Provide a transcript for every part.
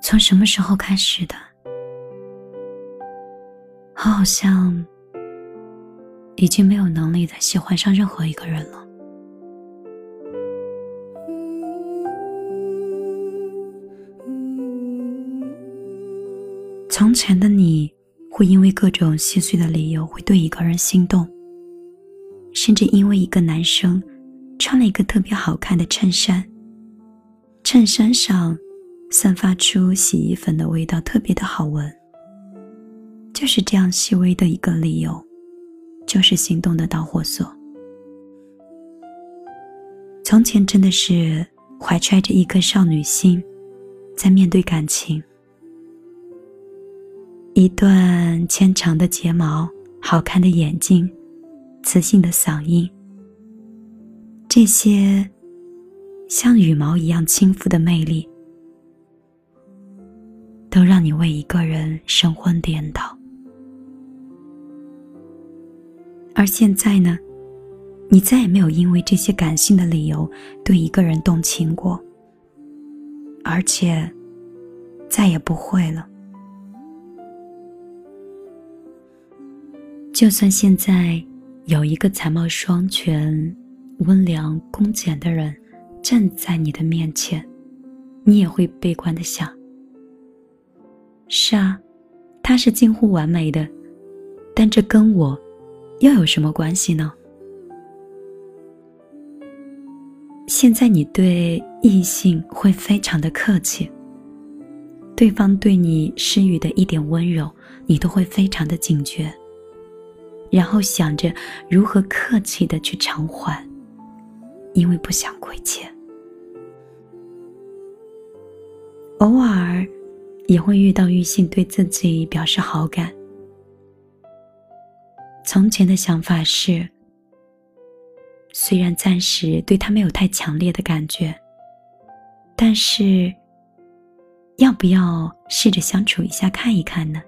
从什么时候开始的？我好像已经没有能力再喜欢上任何一个人了。从前的你会因为各种细碎的理由会对一个人心动，甚至因为一个男生穿了一个特别好看的衬衫，衬衫上散发出洗衣粉的味道，特别的好闻。就是这样细微的一个理由，就是心动的导火索。从前真的是怀揣着一颗少女心，在面对感情。一段纤长的睫毛，好看的眼睛，磁性的嗓音，这些像羽毛一样轻浮的魅力，都让你为一个人神魂颠倒。而现在呢，你再也没有因为这些感性的理由对一个人动情过，而且再也不会了。就算现在有一个才貌双全、温良恭俭的人站在你的面前，你也会悲观的想：是啊，他是近乎完美的，但这跟我。又有什么关系呢？现在你对异性会非常的客气，对方对你施予的一点温柔，你都会非常的警觉，然后想着如何客气的去偿还，因为不想亏欠。偶尔也会遇到异性对自己表示好感。从前的想法是，虽然暂时对他没有太强烈的感觉，但是要不要试着相处一下看一看呢？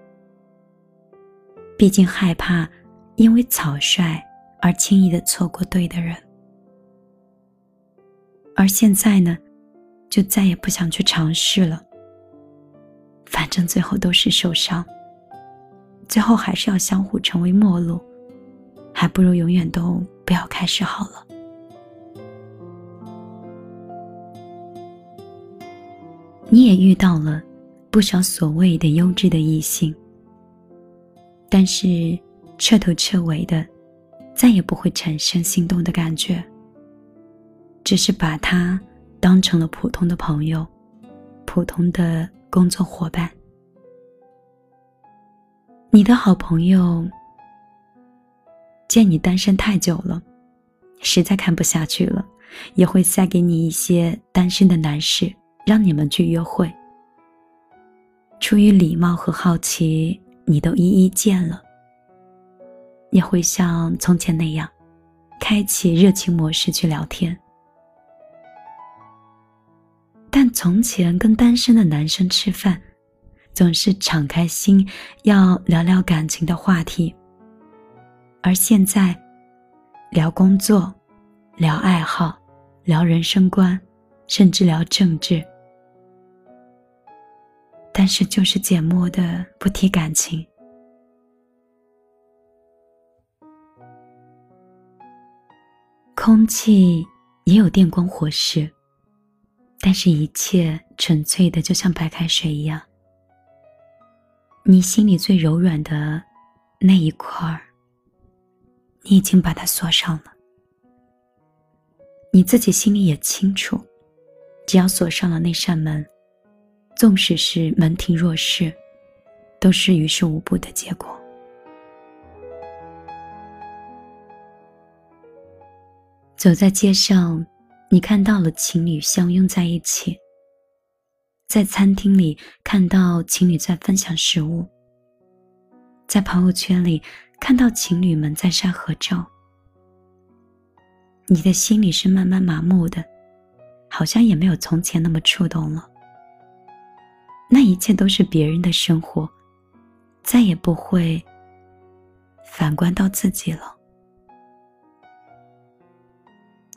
毕竟害怕因为草率而轻易的错过对的人，而现在呢，就再也不想去尝试了。反正最后都是受伤，最后还是要相互成为陌路。还不如永远都不要开始好了。你也遇到了不少所谓的优质的异性，但是彻头彻尾的再也不会产生心动的感觉，只是把他当成了普通的朋友、普通的工作伙伴。你的好朋友。见你单身太久了，实在看不下去了，也会塞给你一些单身的男士，让你们去约会。出于礼貌和好奇，你都一一见了，也会像从前那样，开启热情模式去聊天。但从前跟单身的男生吃饭，总是敞开心，要聊聊感情的话题。而现在，聊工作，聊爱好，聊人生观，甚至聊政治，但是就是缄默的不提感情。空气也有电光火石，但是一切纯粹的，就像白开水一样。你心里最柔软的那一块儿。你已经把它锁上了，你自己心里也清楚，只要锁上了那扇门，纵使是门庭若市，都是于事无补的结果。走在街上，你看到了情侣相拥在一起；在餐厅里看到情侣在分享食物；在朋友圈里。看到情侣们在晒合照，你的心里是慢慢麻木的，好像也没有从前那么触动了。那一切都是别人的生活，再也不会反观到自己了。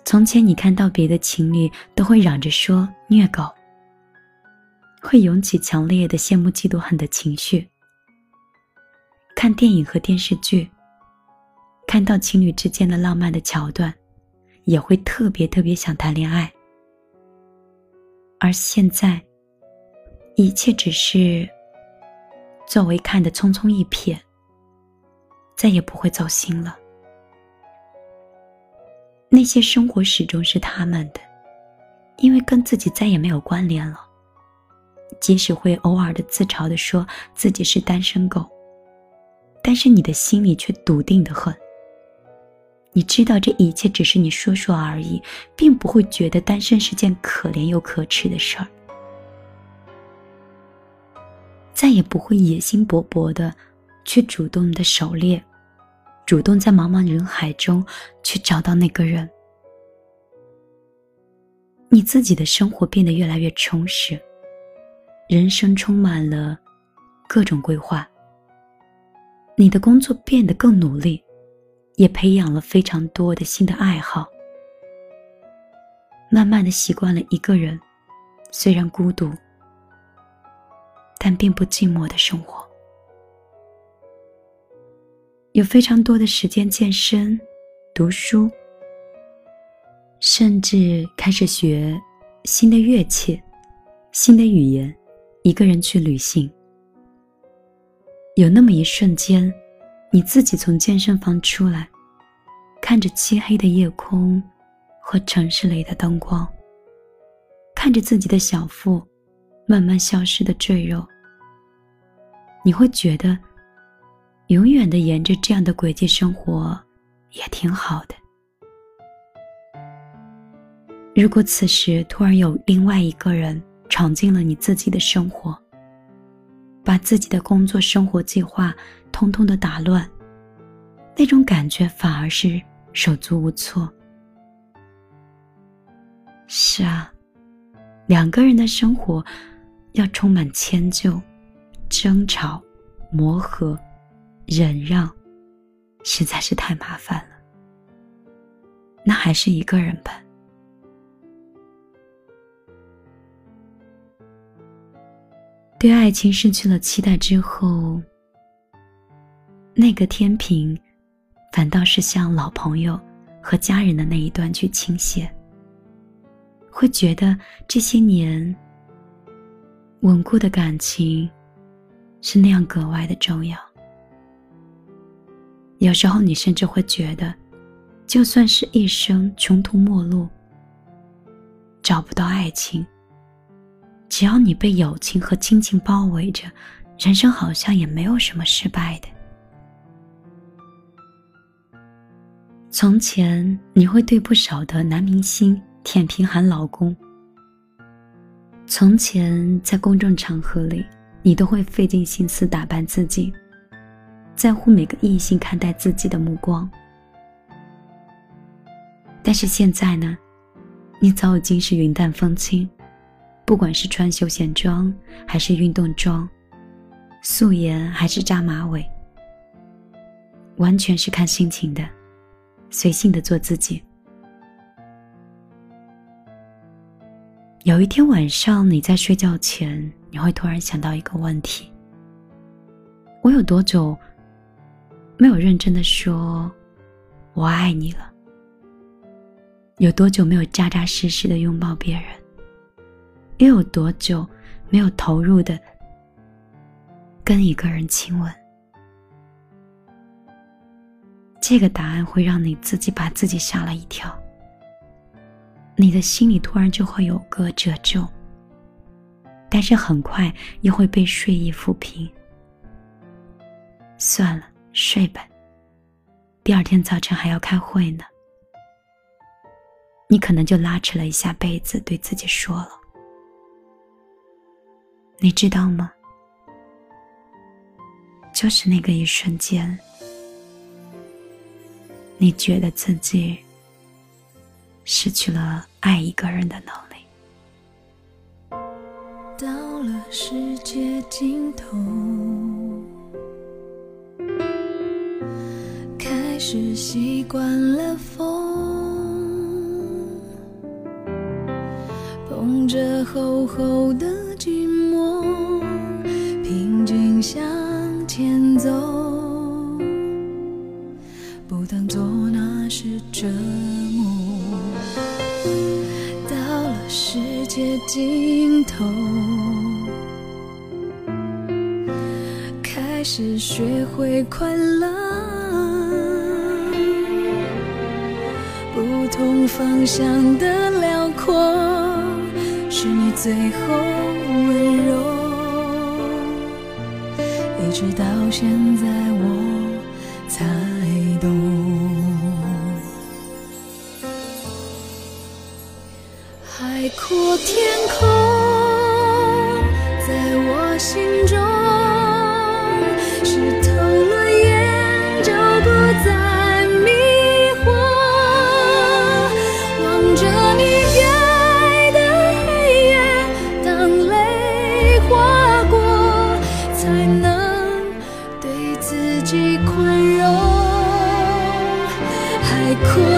从前你看到别的情侣都会嚷着说虐狗，会涌起强烈的羡慕、嫉妒、恨的情绪。看电影和电视剧，看到情侣之间的浪漫的桥段，也会特别特别想谈恋爱。而现在，一切只是作为看的匆匆一瞥，再也不会走心了。那些生活始终是他们的，因为跟自己再也没有关联了。即使会偶尔的自嘲的说自己是单身狗，但是你的心里却笃定的很。你知道这一切只是你说说而已，并不会觉得单身是件可怜又可耻的事儿。再也不会野心勃勃的去主动的狩猎，主动在茫茫人海中去找到那个人。你自己的生活变得越来越充实。人生充满了各种规划。你的工作变得更努力，也培养了非常多的新的爱好。慢慢的习惯了一个人，虽然孤独，但并不寂寞的生活。有非常多的时间健身、读书，甚至开始学新的乐器、新的语言。一个人去旅行，有那么一瞬间，你自己从健身房出来，看着漆黑的夜空和城市里的灯光，看着自己的小腹慢慢消失的赘肉，你会觉得，永远的沿着这样的轨迹生活也挺好的。如果此时突然有另外一个人，闯进了你自己的生活，把自己的工作生活计划通通的打乱，那种感觉反而是手足无措。是啊，两个人的生活要充满迁就、争吵、磨合、忍让，实在是太麻烦了。那还是一个人吧。对爱情失去了期待之后，那个天平，反倒是向老朋友和家人的那一端去倾斜。会觉得这些年稳固的感情，是那样格外的重要。有时候你甚至会觉得，就算是一生穷途末路，找不到爱情。只要你被友情和亲情包围着，人生好像也没有什么失败的。从前你会对不少的男明星舔屏喊老公。从前在公众场合里，你都会费尽心思打扮自己，在乎每个异性看待自己的目光。但是现在呢，你早已经是云淡风轻。不管是穿休闲装还是运动装，素颜还是扎马尾，完全是看心情的，随性的做自己。有一天晚上你在睡觉前，你会突然想到一个问题：我有多久没有认真的说“我爱你”了？有多久没有扎扎实实的拥抱别人？又有多久没有投入的跟一个人亲吻？这个答案会让你自己把自己吓了一跳，你的心里突然就会有个褶皱，但是很快又会被睡意抚平。算了，睡吧，第二天早晨还要开会呢。你可能就拉扯了一下被子，对自己说了。你知道吗？就是那个一瞬间，你觉得自己失去了爱一个人的能力。到了世界尽头，是习惯了风。捧着厚厚的寂寞，平静向前走，不当作那是折磨。到了世界尽头，开始学会快乐。同方向的辽阔，是你最后温柔。一直到现在，才能对自己宽容。海阔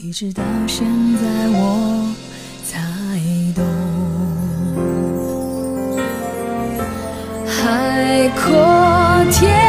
一直到现在，我才懂。海阔天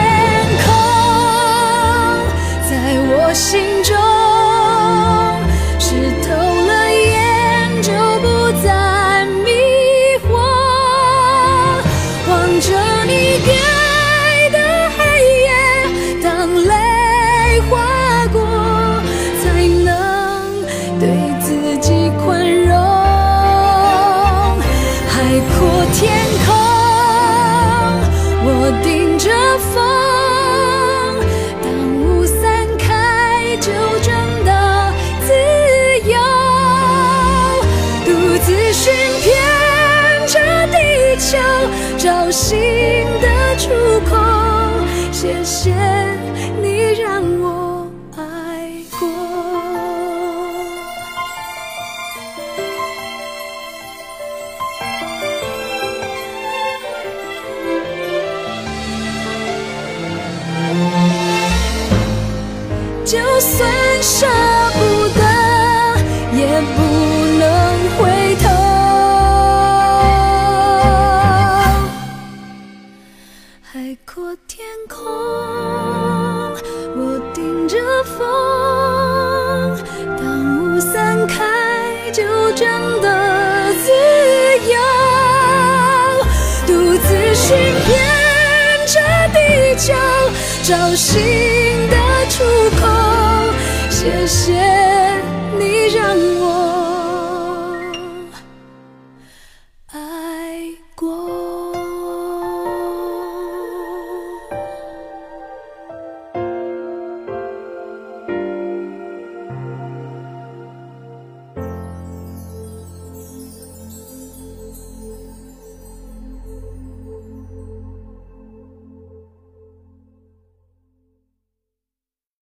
我顶着风，当雾散开，就真的自由。独自寻遍这地球，找新的出口。谢谢找